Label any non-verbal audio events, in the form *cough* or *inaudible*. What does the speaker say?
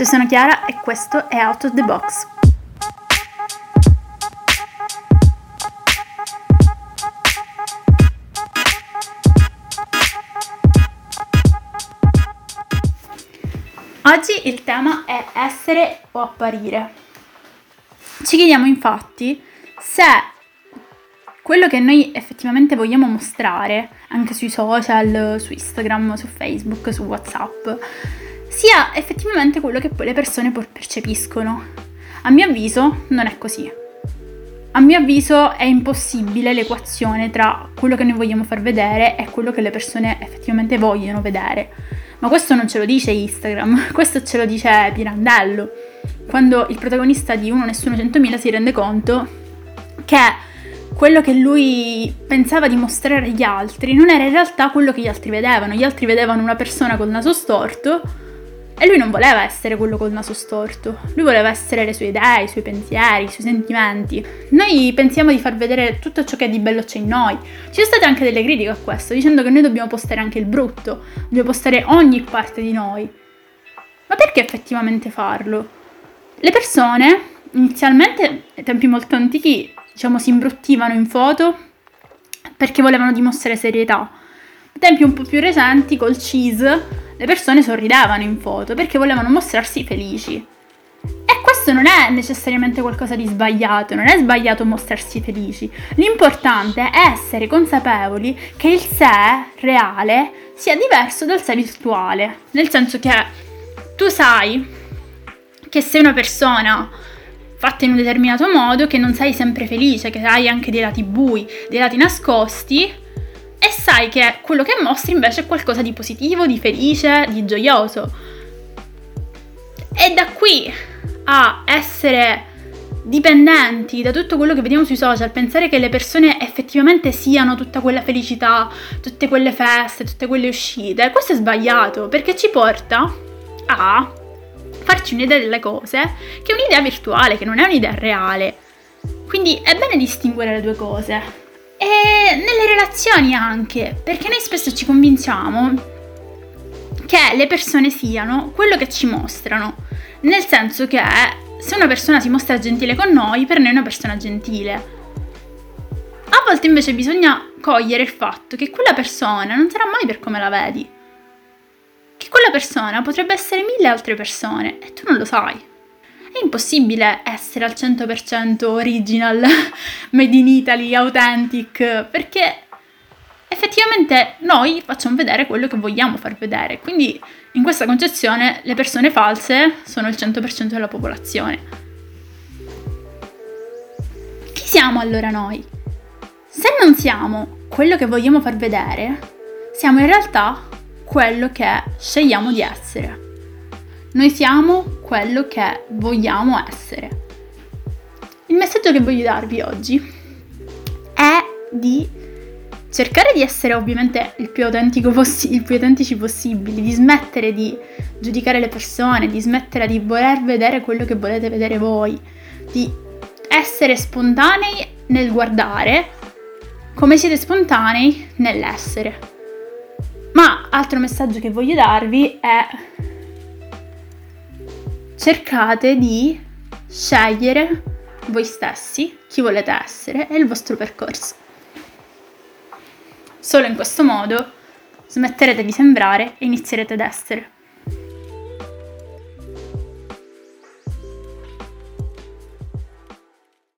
Ciao, sono Chiara e questo è Out of the Box. Oggi il tema è essere o apparire. Ci chiediamo infatti se quello che noi effettivamente vogliamo mostrare, anche sui social, su Instagram, su Facebook, su WhatsApp, sia effettivamente quello che poi le persone percepiscono. A mio avviso non è così. A mio avviso è impossibile l'equazione tra quello che noi vogliamo far vedere e quello che le persone effettivamente vogliono vedere. Ma questo non ce lo dice Instagram, *laughs* questo ce lo dice Pirandello. Quando il protagonista di Uno Nessuno 100.000 si rende conto che quello che lui pensava di mostrare agli altri non era in realtà quello che gli altri vedevano. Gli altri vedevano una persona col naso storto e lui non voleva essere quello col naso storto, lui voleva essere le sue idee, i suoi pensieri, i suoi sentimenti. Noi pensiamo di far vedere tutto ciò che di bello c'è in noi. Ci sono state anche delle critiche a questo, dicendo che noi dobbiamo postare anche il brutto, dobbiamo postare ogni parte di noi. Ma perché effettivamente farlo? Le persone, inizialmente, ai tempi molto antichi, diciamo, si imbruttivano in foto perché volevano dimostrare serietà. Tempi un po' più recenti, col cheese, le persone sorridevano in foto perché volevano mostrarsi felici. E questo non è necessariamente qualcosa di sbagliato, non è sbagliato mostrarsi felici. L'importante è essere consapevoli che il sé reale sia diverso dal sé virtuale. Nel senso che tu sai che sei una persona fatta in un determinato modo, che non sei sempre felice, che hai anche dei lati bui, dei lati nascosti, e sai che quello che mostri invece è qualcosa di positivo, di felice, di gioioso. E da qui a essere dipendenti da tutto quello che vediamo sui social, pensare che le persone effettivamente siano tutta quella felicità, tutte quelle feste, tutte quelle uscite, questo è sbagliato perché ci porta a farci un'idea delle cose che è un'idea virtuale, che non è un'idea reale. Quindi è bene distinguere le due cose. E nelle relazioni anche, perché noi spesso ci convinciamo che le persone siano quello che ci mostrano, nel senso che se una persona si mostra gentile con noi, per noi è una persona gentile. A volte invece bisogna cogliere il fatto che quella persona non sarà mai per come la vedi. Che quella persona potrebbe essere mille altre persone e tu non lo sai è impossibile essere al 100% original, *laughs* made in Italy, authentic, perché effettivamente noi facciamo vedere quello che vogliamo far vedere. Quindi in questa concezione le persone false sono il 100% della popolazione. Chi siamo allora noi? Se non siamo quello che vogliamo far vedere, siamo in realtà quello che scegliamo di essere. Noi siamo quello che vogliamo essere. Il messaggio che voglio darvi oggi è di cercare di essere ovviamente il più, possi- il più autentici possibili, di smettere di giudicare le persone, di smettere di voler vedere quello che volete vedere voi, di essere spontanei nel guardare come siete spontanei nell'essere. Ma altro messaggio che voglio darvi è cercate di scegliere voi stessi, chi volete essere e il vostro percorso. Solo in questo modo smetterete di sembrare e inizierete ad essere.